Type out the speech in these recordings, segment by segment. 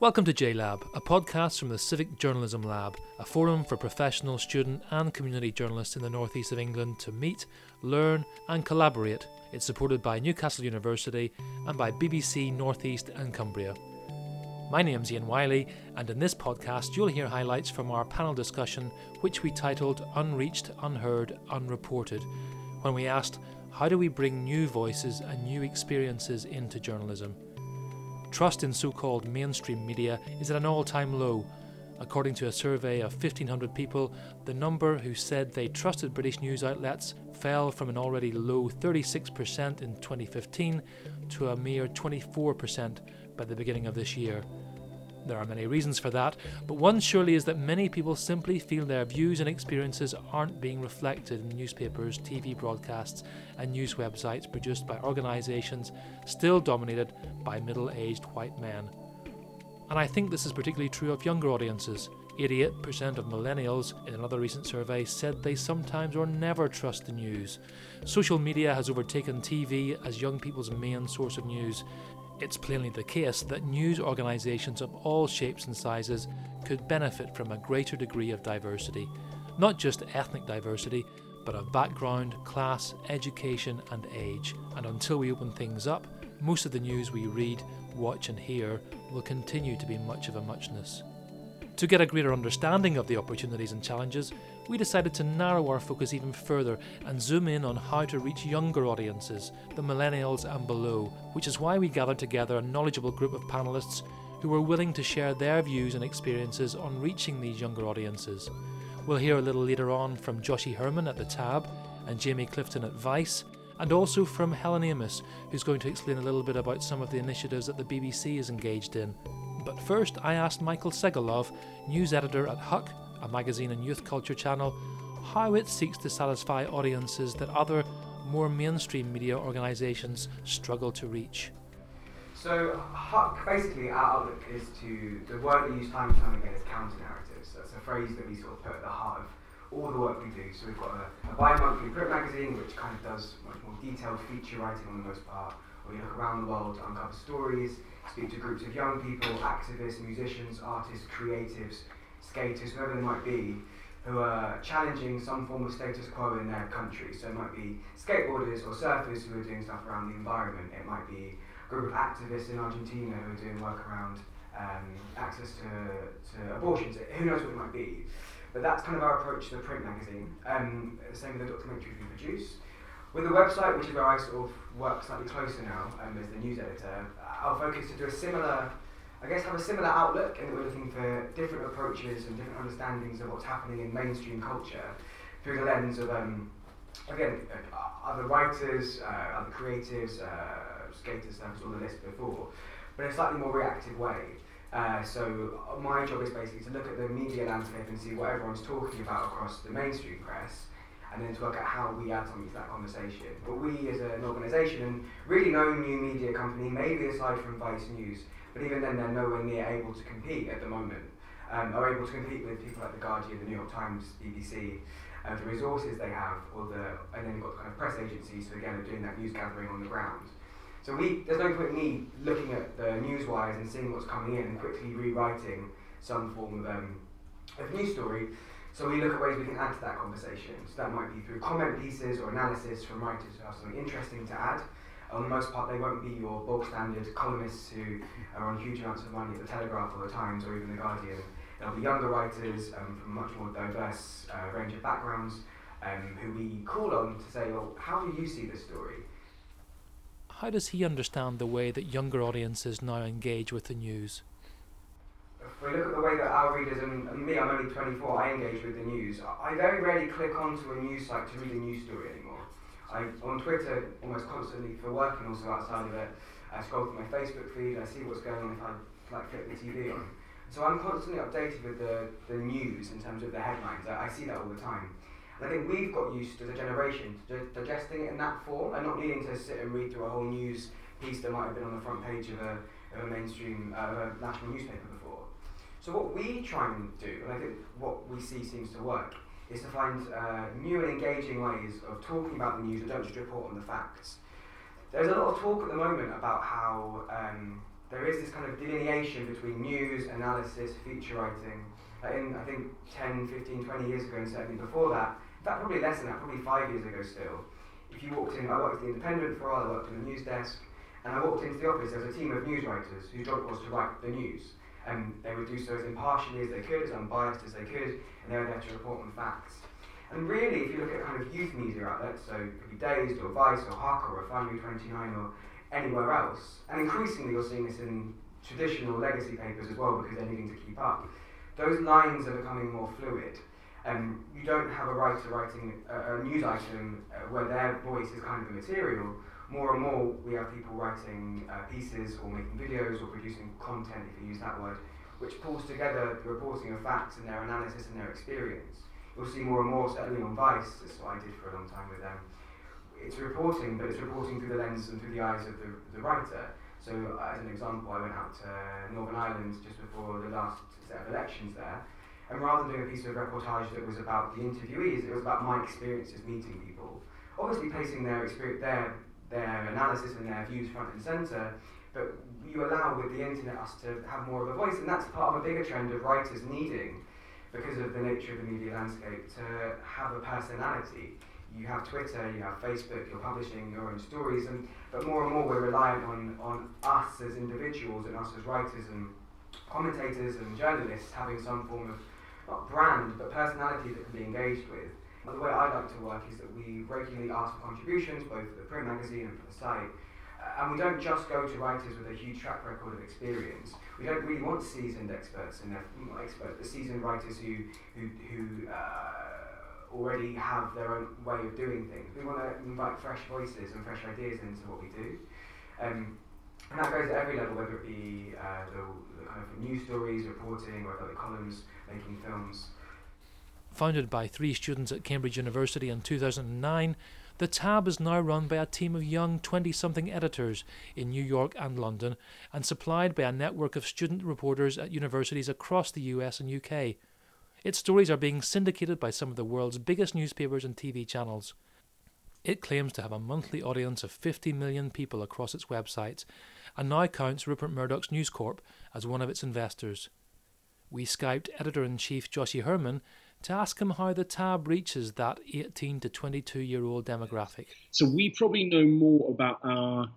Welcome to JLab, a podcast from the Civic Journalism Lab, a forum for professional, student, and community journalists in the northeast of England to meet, learn, and collaborate. It's supported by Newcastle University and by BBC Northeast and Cumbria. My name's Ian Wiley, and in this podcast, you'll hear highlights from our panel discussion, which we titled Unreached, Unheard, Unreported, when we asked, How do we bring new voices and new experiences into journalism? Trust in so called mainstream media is at an all time low. According to a survey of 1,500 people, the number who said they trusted British news outlets fell from an already low 36% in 2015 to a mere 24% by the beginning of this year. There are many reasons for that, but one surely is that many people simply feel their views and experiences aren't being reflected in newspapers, TV broadcasts, and news websites produced by organisations still dominated by middle aged white men. And I think this is particularly true of younger audiences. 88% of millennials in another recent survey said they sometimes or never trust the news. Social media has overtaken TV as young people's main source of news, it's plainly the case that news organisations of all shapes and sizes could benefit from a greater degree of diversity, not just ethnic diversity, but of background, class, education, and age. And until we open things up, most of the news we read, watch, and hear will continue to be much of a muchness. To get a greater understanding of the opportunities and challenges, we decided to narrow our focus even further and zoom in on how to reach younger audiences, the millennials and below, which is why we gathered together a knowledgeable group of panelists who were willing to share their views and experiences on reaching these younger audiences. We'll hear a little later on from Joshi Herrmann at the Tab and Jamie Clifton at Vice, and also from Helen Amos, who's going to explain a little bit about some of the initiatives that the BBC is engaged in. But first, I asked Michael Segalov, news editor at Huck, a magazine and youth culture channel, how it seeks to satisfy audiences that other, more mainstream media organisations struggle to reach. So, basically, our outlook is to the word we use time and time again is counter narratives. That's a phrase that we sort of put at the heart of all the work we do. So, we've got a, a bi monthly print magazine which kind of does much more detailed feature writing on the most part, where we look around the world to uncover stories speak to groups of young people, activists, musicians, artists, creatives, skaters, whoever they might be, who are challenging some form of status quo in their country. So it might be skateboarders or surfers who are doing stuff around the environment. It might be a group of activists in Argentina who are doing work around um, access to, to abortions. Who knows what it might be. But that's kind of our approach to the print magazine. Um, same with the documentaries we produce. With the website, which is where I sort of work slightly closer now um, as the news editor, our focus to do a similar, I guess, have a similar outlook, and we're looking for different approaches and different understandings of what's happening in mainstream culture through the lens of, um, again, uh, other writers, uh, other creatives, uh, skaters, that was on the list before, but in a slightly more reactive way. Uh, so my job is basically to look at the media landscape and see what everyone's talking about across the mainstream press, and then to work out how we add something to that conversation. But we as an organisation, and really no new media company, maybe aside from Vice News, but even then they're nowhere near able to compete at the moment, um, are able to compete with people like The Guardian, The New York Times, BBC, uh, the resources they have, or the, and then you've got the kind of press agencies who again are doing that news gathering on the ground. So we, there's no point in me looking at the news wires and seeing what's coming in and quickly rewriting some form of, um, of news story so we look at ways we can add to that conversation. So that might be through comment pieces or analysis from writers who have something interesting to add. On the most part, they won't be your bog standard columnists who are on huge amounts of money at the Telegraph or the Times or even the Guardian. They'll be younger writers um, from a much more diverse uh, range of backgrounds um, who we call on to say, well, how do you see this story? How does he understand the way that younger audiences now engage with the news? if we look at the way that our readers, and, and, me, I'm only 24, I engage with the news, I very rarely click onto a news site to read a news story anymore. I, on Twitter, almost constantly for work and also outside of it, I scroll through my Facebook feed, I see what's going on if I like flip the TV on. So I'm constantly updated with the, the news in terms of the headlines. I, I see that all the time. And I think we've got used as a generation to digesting it in that form and not needing to sit and read through a whole news piece that might have been on the front page of a, of a mainstream, uh, a national newspaper before. so what we try and do, and I think what we see seems to work, is to find uh, new and engaging ways of talking about the news and don't just report on the facts. There's a lot of talk at the moment about how um, there is this kind of delineation between news, analysis, feature writing. Uh, in, I think, 10, 15, 20 years ago, and certainly before that, fact, probably less than that, probably five years ago still, if you walked in, I worked at the Independent for a while, I worked in the news desk, and I walked into the office, there was a team of news writers whose job was to write the news. And they would do so as impartially as they could, as unbiased as they could, and they were there to report on facts. And really, if you look at kind of youth media outlets, so it could be Dazed or Vice or Harker or Refinery 29 or anywhere else, and increasingly you're seeing this in traditional legacy papers as well because they're needing to keep up, those lines are becoming more fluid. Um, you don't have a writer writing a, a news item uh, where their voice is kind of the material, more and more we have people writing uh, pieces or making videos or producing content, if you use that word, which pulls together the reporting of facts and their analysis and their experience. You'll see more and more, certainly on Vice, that's what I did for a long time with them. It's reporting, but it's reporting through the lens and through the eyes of the, the writer. So, uh, as an example, I went out to Northern Ireland just before the last set of elections there, and rather than doing a piece of reportage that was about the interviewees, it was about my experiences meeting people. Obviously, placing their experience, their their analysis and their views front and centre, but you allow with the internet us to have more of a voice, and that's part of a bigger trend of writers needing, because of the nature of the media landscape, to have a personality. You have Twitter, you have Facebook, you're publishing your own stories, and but more and more we're reliant on, on us as individuals and us as writers and commentators and journalists having some form of not brand but personality that can be engaged with. The way I like to work is that we regularly ask for contributions, both for the print magazine and for the site. Uh, and we don't just go to writers with a huge track record of experience. We don't really want seasoned experts and experts, seasoned writers who who, who uh, already have their own way of doing things. We want to invite fresh voices and fresh ideas into what we do. Um, and that goes at every level, whether it be uh, the, the, kind of news stories, reporting, or the columns, making films. Founded by three students at Cambridge University in 2009, the Tab is now run by a team of young 20 something editors in New York and London and supplied by a network of student reporters at universities across the US and UK. Its stories are being syndicated by some of the world's biggest newspapers and TV channels. It claims to have a monthly audience of 50 million people across its websites and now counts Rupert Murdoch's News Corp as one of its investors. We Skyped editor in chief Joshi Herrmann to ask him how the tab reaches that 18 to 22 year old demographic. So we probably know more about our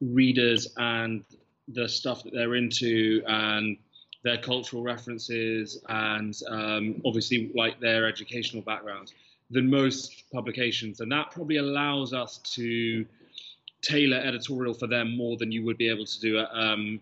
readers and the stuff that they're into and their cultural references and um, obviously like their educational background than most publications and that probably allows us to tailor editorial for them more than you would be able to do at um,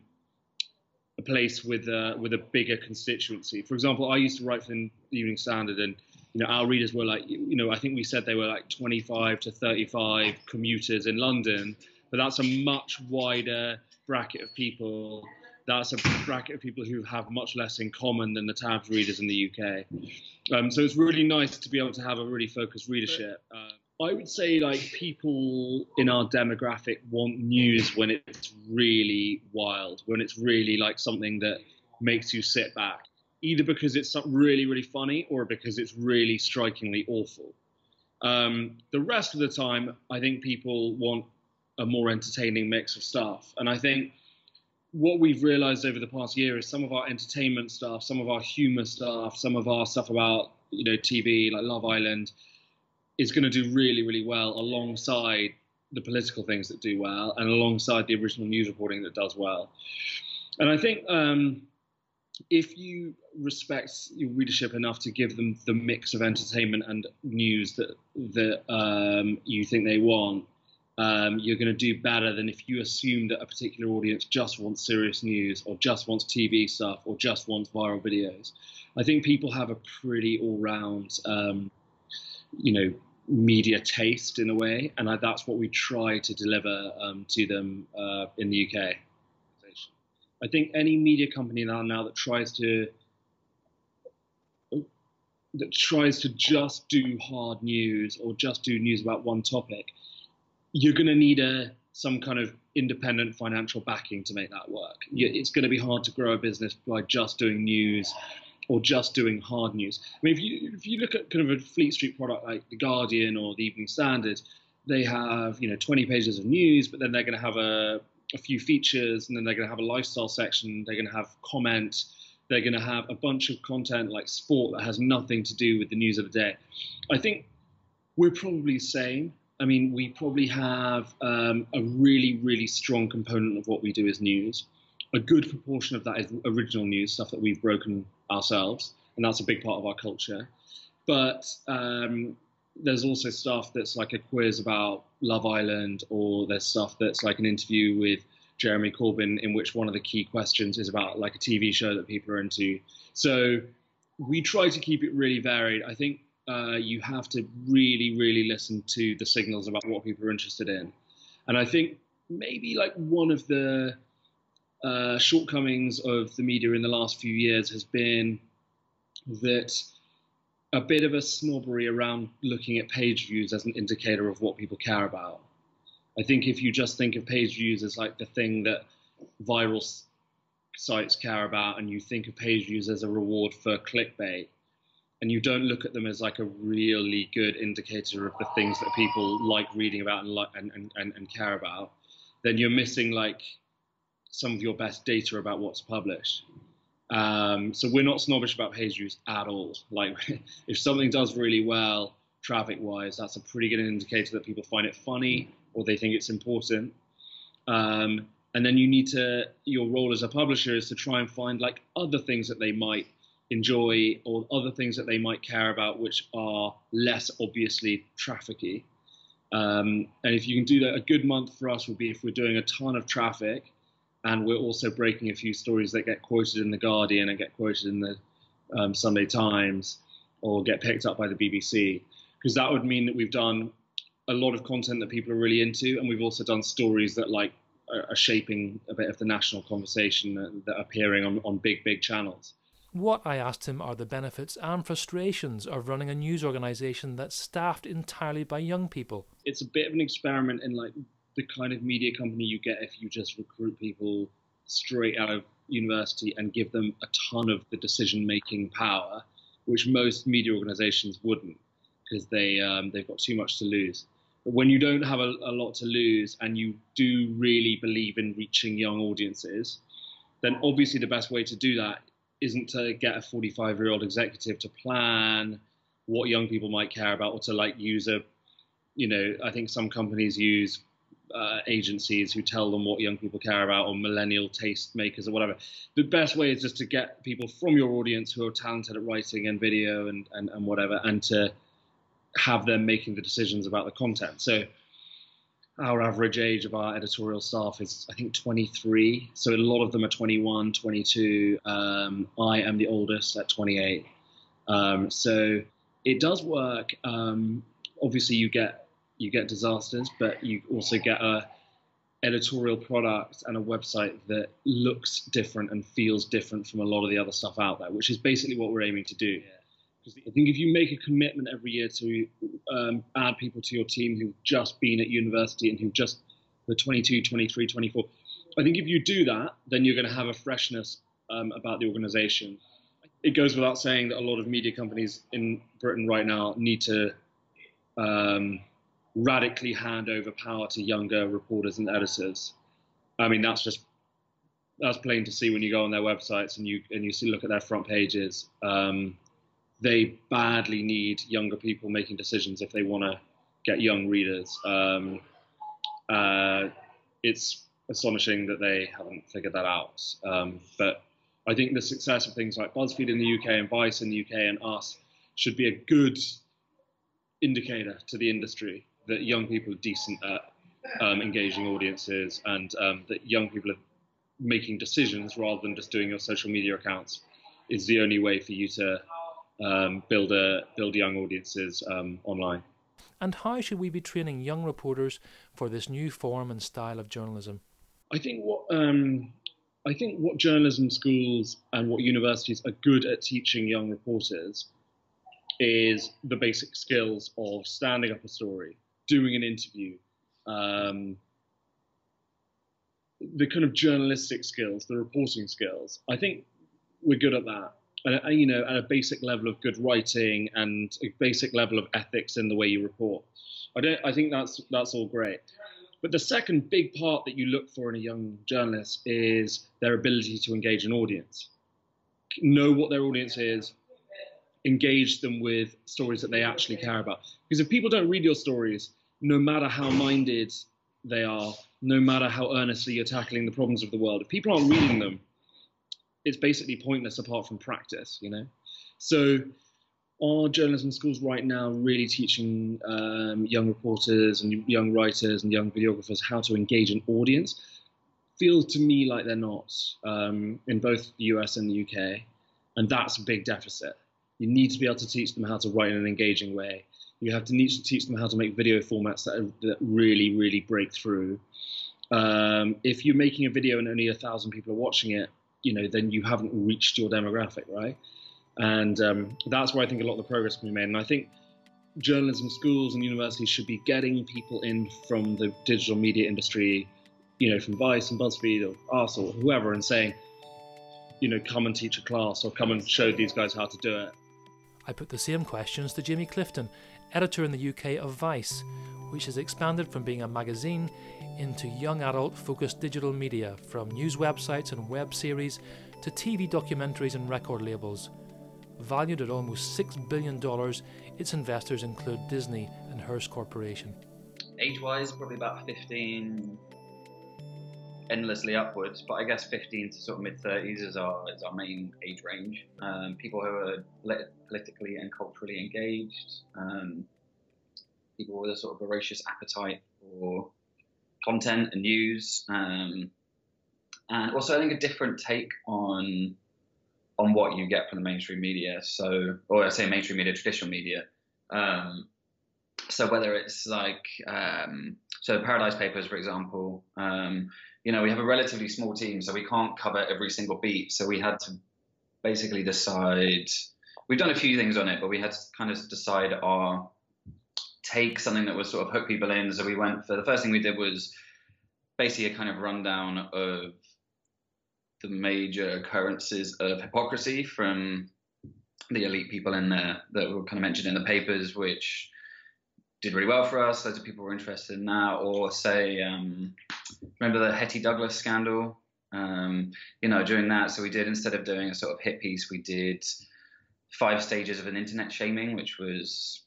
a place with a, with a bigger constituency. For example, I used to write for the Evening Standard, and you know our readers were like, you know, I think we said they were like 25 to 35 commuters in London, but that's a much wider bracket of people. That's a bracket of people who have much less in common than the Tabs readers in the UK. Um, so it's really nice to be able to have a really focused readership. Uh, I would say like people in our demographic want news when it's really wild, when it's really like something that makes you sit back, either because it's really really funny or because it's really strikingly awful. Um, the rest of the time, I think people want a more entertaining mix of stuff, and I think what we've realized over the past year is some of our entertainment stuff, some of our humor stuff, some of our stuff about you know TV like Love Island is going to do really, really well alongside the political things that do well and alongside the original news reporting that does well. And I think um, if you respect your readership enough to give them the mix of entertainment and news that that um, you think they want, um, you're going to do better than if you assume that a particular audience just wants serious news or just wants TV stuff or just wants viral videos. I think people have a pretty all-round, um, you know, media taste in a way, and I, that's what we try to deliver um, to them uh, in the UK. I think any media company now now that tries to that tries to just do hard news or just do news about one topic, you're going to need a some kind of independent financial backing to make that work. It's going to be hard to grow a business by just doing news or just doing hard news. I mean, if you if you look at kind of a Fleet Street product like the Guardian or the Evening Standard, they have you know 20 pages of news, but then they're going to have a a few features, and then they're going to have a lifestyle section. They're going to have comment. They're going to have a bunch of content like sport that has nothing to do with the news of the day. I think we're probably the same. I mean, we probably have um, a really, really strong component of what we do is news. A good proportion of that is original news, stuff that we've broken ourselves, and that's a big part of our culture. But um, there's also stuff that's like a quiz about Love Island, or there's stuff that's like an interview with Jeremy Corbyn, in which one of the key questions is about like a TV show that people are into. So we try to keep it really varied. I think uh, you have to really, really listen to the signals about what people are interested in. And I think maybe like one of the uh, shortcomings of the media in the last few years has been that a bit of a snobbery around looking at page views as an indicator of what people care about. I think if you just think of page views as like the thing that viral sites care about, and you think of page views as a reward for clickbait, and you don't look at them as like a really good indicator of the things that people like reading about and like and, and, and, and care about, then you're missing like some of your best data about what's published. Um, so we're not snobbish about page views at all. Like if something does really well traffic wise, that's a pretty good indicator that people find it funny or they think it's important. Um, and then you need to your role as a publisher is to try and find like other things that they might enjoy or other things that they might care about which are less obviously trafficky. Um, and if you can do that, a good month for us would be if we're doing a ton of traffic and we're also breaking a few stories that get quoted in the Guardian and get quoted in the um, Sunday Times or get picked up by the BBC, because that would mean that we've done a lot of content that people are really into, and we've also done stories that like are, shaping a bit of the national conversation that, that are appearing on, on big big channels. What I asked him are the benefits and frustrations of running a news organisation that's staffed entirely by young people. It's a bit of an experiment in like the kind of media company you get if you just recruit people straight out of university and give them a ton of the decision making power, which most media organizations wouldn't because they um, they've got too much to lose. But when you don't have a, a, lot to lose and you do really believe in reaching young audiences, then obviously the best way to do that isn't to get a 45 year old executive to plan what young people might care about or to like use a you know i think some companies use uh, agencies who tell them what young people care about or millennial taste makers or whatever. The best way is just to get people from your audience who are talented at writing and video and, and, and whatever and to have them making the decisions about the content. So our average age of our editorial staff is I think 23. So a lot of them are 21, 22. Um, I am the oldest at 28. Um, so it does work. Um, obviously, you get you get disasters, but you also get a editorial product and a website that looks different and feels different from a lot of the other stuff out there, which is basically what we're aiming to do. Because I think if you make a commitment every year to um, add people to your team who've just been at university and who've just were 22, 23, 24, I think if you do that, then you're going to have a freshness um, about the organization. It goes without saying that a lot of media companies in Britain right now need to um, radically hand over power to younger reporters and editors. I mean, that's just that's plain to see when you go on their websites and you and you see look at their front pages. Um, they badly need younger people making decisions if they want to get young readers. Um, uh, it's astonishing that they haven't figured that out. Um, but I think the success of things like BuzzFeed in the UK and Vice in the UK and us should be a good indicator to the industry that young people are decent at um, engaging audiences and um, that young people are making decisions rather than just doing your social media accounts is the only way for you to um, build a build young audiences um, online. And how should we be training young reporters for this new form and style of journalism? I think what um, I think what journalism schools and what universities are good at teaching young reporters is the basic skills of standing up a story, doing an interview, um, the kind of journalistic skills, the reporting skills. I think we're good at that. And, you know, at a basic level of good writing and a basic level of ethics in the way you report. I don't. I think that's that's all great. But the second big part that you look for in a young journalist is their ability to engage an audience. Know what their audience is, engage them with stories that they actually care about. Because if people don't read your stories, no matter how minded they are, no matter how earnestly you're tackling the problems of the world, if people aren't reading them, it's basically pointless apart from practice, you know? So are journalism schools right now really teaching um, young reporters and young writers and young videographers how to engage an audience? Feels to me like they're not um, in both the US and the UK, and that's a big deficit. You need to be able to teach them how to write in an engaging way. You have to need to teach them how to make video formats that, are, that really, really break through. Um, if you're making a video and only a thousand people are watching it, you know, then you haven't reached your demographic, right? And um, that's where I think a lot of the progress can be made. And I think journalism schools and universities should be getting people in from the digital media industry, you know, from Vice and BuzzFeed or us or whoever, and saying, you know, come and teach a class or come and show these guys how to do it. I put the same questions to Jamie Clifton, editor in the UK of Vice, which has expanded from being a magazine into young adult focused digital media, from news websites and web series to TV documentaries and record labels. Valued at almost $6 billion, its investors include Disney and Hearst Corporation. Age wise, probably about 15, endlessly upwards, but I guess 15 to sort of mid 30s is our is our main age range. Um, people who are politically and culturally engaged, um, people with a sort of voracious appetite for content and news, um, and also I think a different take on on what you get from the mainstream media. So, or I say mainstream media, traditional media. Um, so whether it's like um, so Paradise Papers, for example, um, you know, we have a relatively small team, so we can't cover every single beat. So we had to basically decide. We've done a few things on it, but we had to kind of decide our take something that would sort of hook people in. So we went for the first thing we did was basically a kind of rundown of the major occurrences of hypocrisy from the elite people in there that were kind of mentioned in the papers, which did really well for us. Loads of people were interested in that. Or say, um, remember the Hetty Douglas scandal? Um, you know, during that, so we did instead of doing a sort of hit piece, we did five stages of an internet shaming, which was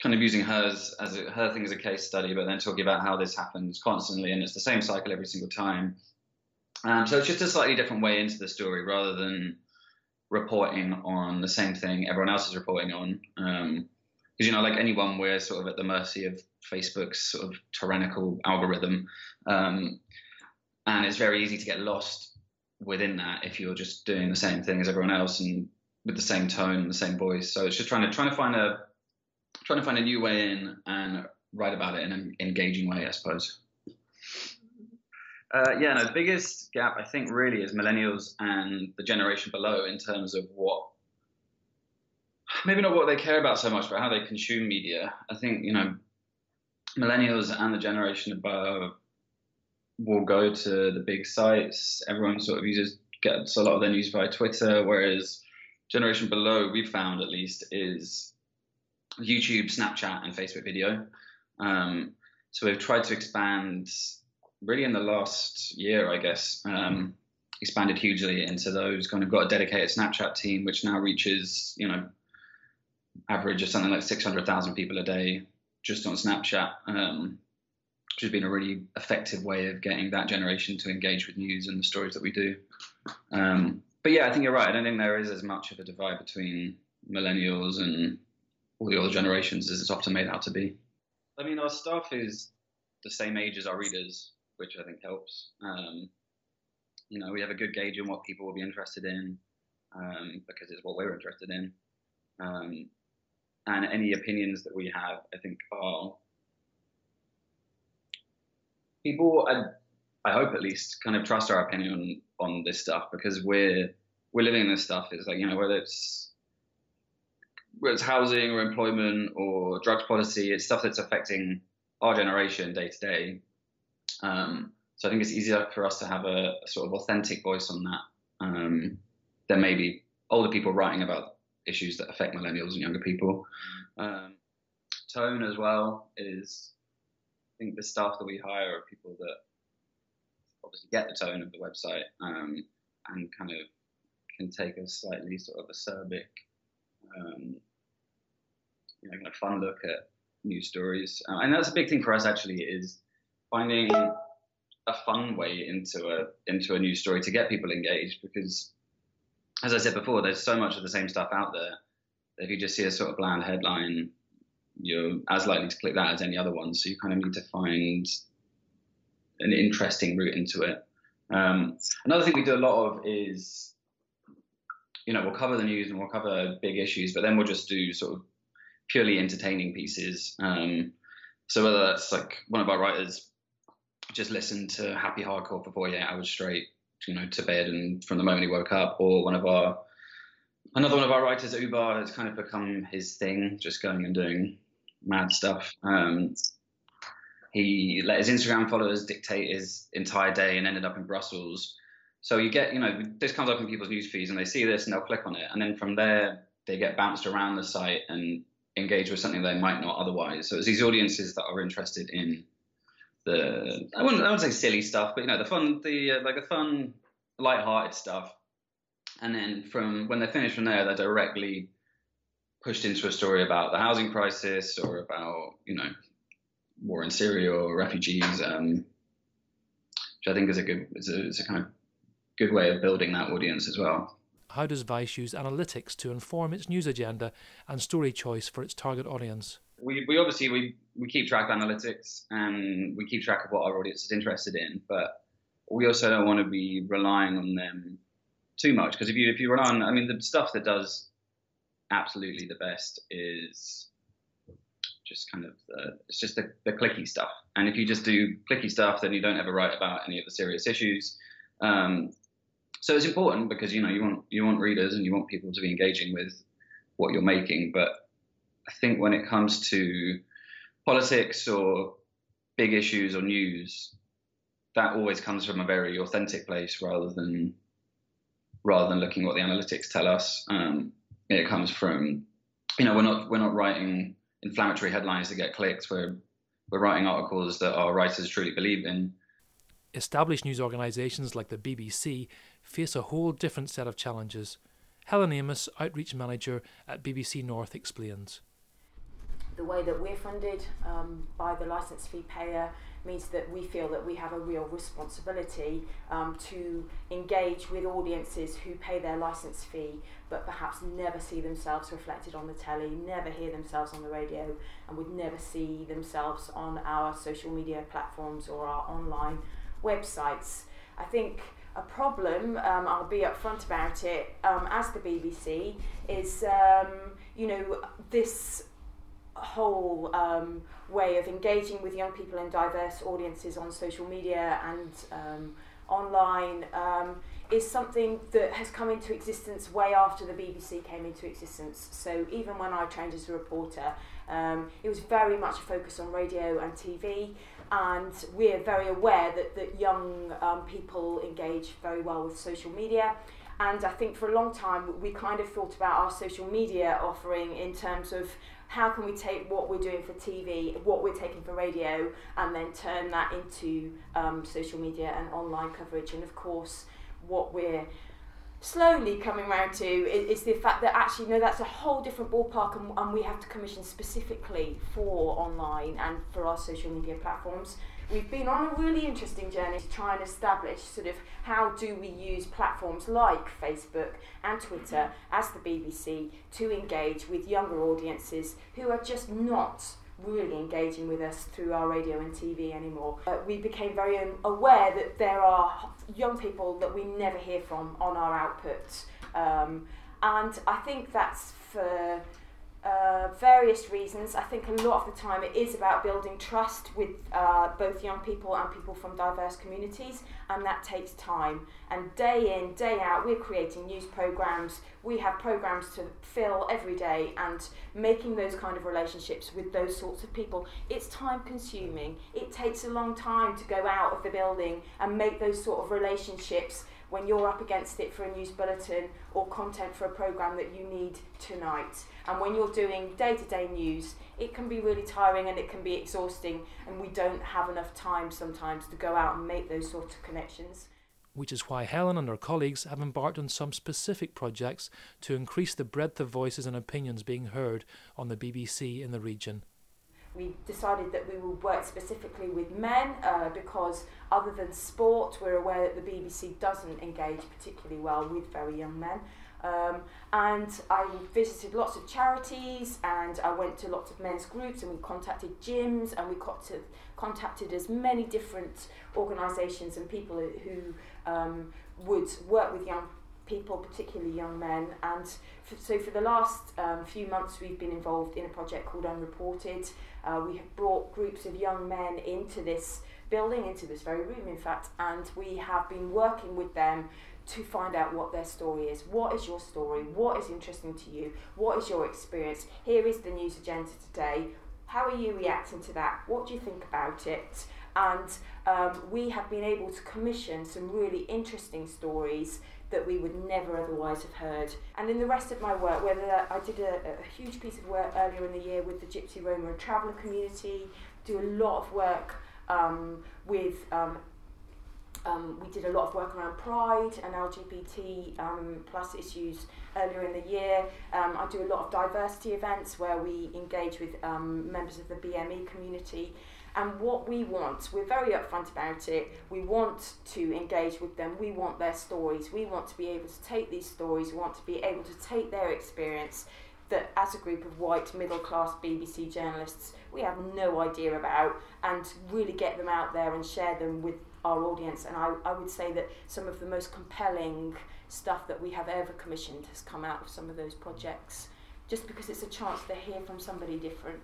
kind of using hers as a, her thing as a case study, but then talking about how this happens constantly, and it's the same cycle every single time. Um, so it's just a slightly different way into the story rather than reporting on the same thing everyone else is reporting on. Um, because you know, like anyone, we're sort of at the mercy of Facebook's sort of tyrannical algorithm, um, and it's very easy to get lost within that if you're just doing the same thing as everyone else and with the same tone and the same voice. So it's just trying to trying to find a trying to find a new way in and write about it in an engaging way, I suppose. Uh, yeah, no, the biggest gap I think really is millennials and the generation below in terms of what maybe not what they care about so much, but how they consume media. I think you know, millennials and the generation above will go to the big sites. Everyone sort of uses gets a lot of their news via Twitter, whereas generation below, we've found at least, is YouTube, Snapchat, and Facebook video. Um, so we've tried to expand really in the last year, I guess. Um, expanded hugely into those kind of got a dedicated Snapchat team, which now reaches, you know, average of something like 600,000 people a day just on Snapchat, um, which has been a really effective way of getting that generation to engage with news and the stories that we do. Um, but yeah, I think you're right. I don't think there is as much of a divide between millennials and all the other generations as it's often made out to be. I mean, our staff is the same age as our readers, which I think helps. Um, you know, we have a good gauge on what people will be interested in um, because it's what we're interested in. Um, and any opinions that we have, I think, are people. I, I hope at least kind of trust our opinion on, on this stuff because we're we're living this stuff. It's like you know whether it's whether it's housing or employment or drugs policy, it's stuff that's affecting our generation day to day. Um, so I think it's easier for us to have a, a sort of authentic voice on that um, than maybe older people writing about issues that affect millennials and younger people. Um, tone as well is I think the staff that we hire are people that obviously get the tone of the website um, and kind of can take a slightly sort of acerbic, um, you know, kind of fun look at news stories. Uh, and that's a big thing for us actually is finding a fun way into a into a news story to get people engaged because as I said before, there's so much of the same stuff out there. If you just see a sort of bland headline, you're as likely to click that as any other one. So you kind of need to find an interesting route into it. Um, another thing we do a lot of is, you know, we'll cover the news and we'll cover big issues, but then we'll just do sort of purely entertaining pieces. Um, so whether that's like one of our writers just listened to happy hardcore for 48 hours straight, you know, to bed and from the moment he woke up, or one of our another one of our writers at Oobah has kind of become his thing, just going and doing mad stuff. Um, he let his Instagram followers dictate his entire day and ended up in Brussels. So you get, you know, this comes up in people's news feeds and they see this and they'll click on it. And then from there, they get bounced around the site and engage with something they might not otherwise. So it's these audiences that are interested in the, I wouldn't, I wouldn't say silly stuff, but, you know, the fun, the, uh, like the fun, light-hearted stuff. And then from when they finish from there, they're directly pushed into a story about the housing crisis or about, you know, war in Syria or refugees, um, which I think is a good, is a, is a kind of good way of building that audience as well. How does Vice use analytics to inform its news agenda and story choice for its target audience? We, we obviously we, we keep track of analytics and we keep track of what our audience is interested in, but we also don't want to be relying on them too much because if you if you rely on, I mean, the stuff that does absolutely the best is just kind of the, it's just the, the clicky stuff. And if you just do clicky stuff, then you don't ever write about any of the serious issues. Um, so it's important because you know you want you want readers and you want people to be engaging with what you're making. But I think when it comes to politics or big issues or news, that always comes from a very authentic place rather than rather than looking what the analytics tell us. Um, it comes from you know we're not we're not writing inflammatory headlines to get clicks. We're we're writing articles that our writers truly believe in. Established news organisations like the BBC face a whole different set of challenges. Helen Amos, outreach manager at BBC North, explains. The way that we're funded um, by the licence fee payer means that we feel that we have a real responsibility um, to engage with audiences who pay their licence fee but perhaps never see themselves reflected on the telly, never hear themselves on the radio, and would never see themselves on our social media platforms or our online websites. I think a problem, um, I'll be upfront about it, um, as the BBC, is, um, you know, this whole um, way of engaging with young people and diverse audiences on social media and um, online um, is something that has come into existence way after the BBC came into existence. So even when I trained as a reporter, um, it was very much a focus on radio and TV. And we're very aware that, that young um, people engage very well with social media. And I think for a long time we kind of thought about our social media offering in terms of how can we take what we're doing for TV, what we're taking for radio, and then turn that into um, social media and online coverage. And of course, what we're slowly coming around to is, is, the fact that actually no that's a whole different ballpark and, and we have to commission specifically for online and for our social media platforms we've been on a really interesting journey to try and establish sort of how do we use platforms like Facebook and Twitter as the BBC to engage with younger audiences who are just not really engaging with us through our radio and TV anymore. Uh, we became very aware that there are young people that we never hear from on our outputs. Um, and I think that's for uh, various reasons. I think a lot of the time it is about building trust with uh, both young people and people from diverse communities, and that takes time. And day in, day out, we're creating news programs. We have programs to fill every day, and making those kind of relationships with those sorts of people. It's time consuming. It takes a long time to go out of the building and make those sort of relationships when you're up against it for a news bulletin or content for a programme that you need tonight. And when you're doing day to day news, it can be really tiring and it can be exhausting, and we don't have enough time sometimes to go out and make those sorts of connections. Which is why Helen and her colleagues have embarked on some specific projects to increase the breadth of voices and opinions being heard on the BBC in the region we decided that we would work specifically with men uh, because other than sport we're aware that the BBC doesn't engage particularly well with very young men. Um, and I visited lots of charities and I went to lots of men's groups and we contacted gyms and we contacted as many different organisations and people who um, would work with young people, particularly young men. And f- so for the last um, few months, we've been involved in a project called Unreported. Uh, we have brought groups of young men into this building, into this very room, in fact, and we have been working with them to find out what their story is. What is your story? What is interesting to you? What is your experience? Here is the news agenda today. How are you reacting to that? What do you think about it? And um, we have been able to commission some really interesting stories that we would never otherwise have heard. And in the rest of my work, whether I did a, a huge piece of work earlier in the year with the Gypsy Roma and Traveller community, do a lot of work um, with um, um, we did a lot of work around pride and LGBT um, plus issues earlier in the year. Um, I do a lot of diversity events where we engage with um, members of the BME community. And what we want, we're very upfront about it. We want to engage with them. We want their stories. We want to be able to take these stories. We want to be able to take their experience that as a group of white middle class BBC journalists we have no idea about and really get them out there and share them with our audience. And I, I would say that some of the most compelling stuff that we have ever commissioned has come out of some of those projects just because it's a chance to hear from somebody different.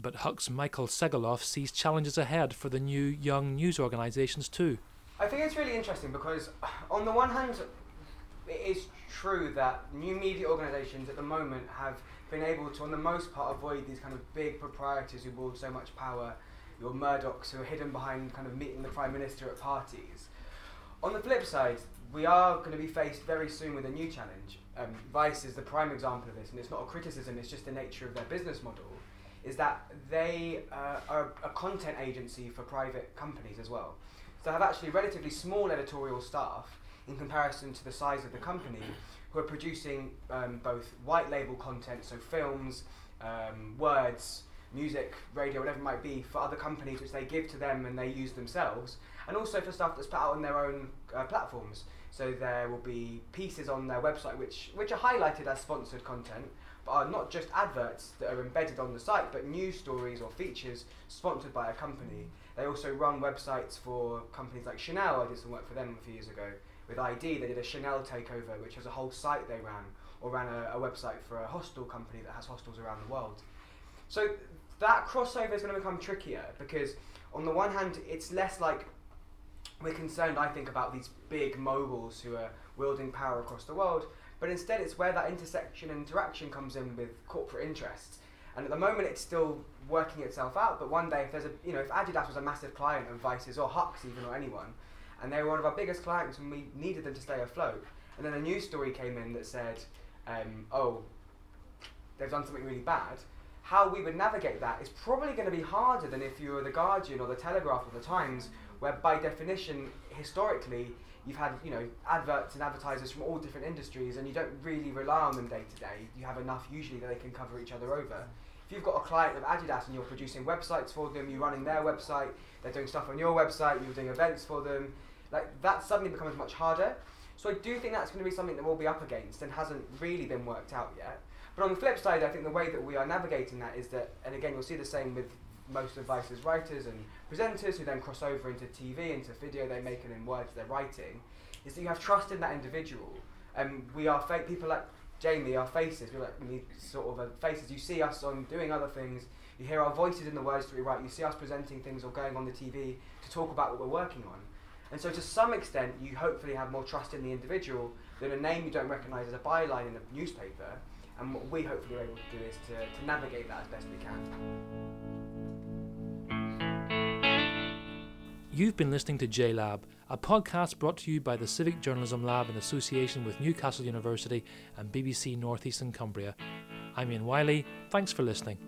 But Huck's Michael Segalov sees challenges ahead for the new young news organisations too. I think it's really interesting because, on the one hand, it is true that new media organisations at the moment have been able to, on the most part, avoid these kind of big proprietors who wield so much power, your Murdochs who are hidden behind kind of meeting the Prime Minister at parties. On the flip side, we are going to be faced very soon with a new challenge. Um, Vice is the prime example of this, and it's not a criticism, it's just the nature of their business model is that they uh, are a content agency for private companies as well. So they have actually relatively small editorial staff in comparison to the size of the company who are producing um, both white label content, so films, um, words, music, radio, whatever it might be, for other companies which they give to them and they use themselves, and also for stuff that's put out on their own uh, platforms. So there will be pieces on their website which, which are highlighted as sponsored content, are not just adverts that are embedded on the site, but news stories or features sponsored by a company. They also run websites for companies like Chanel. I did some work for them a few years ago. With i-D, they did a Chanel takeover, which was a whole site they ran, or ran a, a website for a hostel company that has hostels around the world. So that crossover is going to become trickier because, on the one hand, it's less like we're concerned, I think, about these big moguls who are wielding power across the world, but instead it's where that intersection and interaction comes in with corporate interests. And at the moment, it's still working itself out. But one day, if there's a, you know, if Adidas was a massive client of Vice's or Huck's even or anyone, and they were one of our biggest clients, and we needed them to stay afloat, and then a news story came in that said, um, "Oh, they've done something really bad." How we would navigate that is probably going to be harder than if you were the Guardian or the Telegraph or the Times, where by definition, historically, you've had you know adverts and advertisers from all different industries, and you don't really rely on them day to day. You have enough usually that they can cover each other over. If you've got a client of Adidas and you're producing websites for them, you're running their website, they're doing stuff on your website, you're doing events for them, like that suddenly becomes much harder. So I do think that's going to be something that we'll be up against and hasn't really been worked out yet. But on the flip side, I think the way that we are navigating that is that, and again, you'll see the same with most of Vice's writers and presenters who then cross over into TV, into video they make making in words they're writing, is that you have trust in that individual. And um, we are fake people like Jamie, our faces, we're like we sort of uh, faces. You see us on doing other things, you hear our voices in the words that we write, you see us presenting things or going on the TV to talk about what we're working on. And so, to some extent, you hopefully have more trust in the individual than a name you don't recognise as a byline in a newspaper. And what we hopefully are able to do is to, to navigate that as best we can. You've been listening to JLab, a podcast brought to you by the Civic Journalism Lab in association with Newcastle University and BBC North Eastern Cumbria. I'm Ian Wiley. Thanks for listening.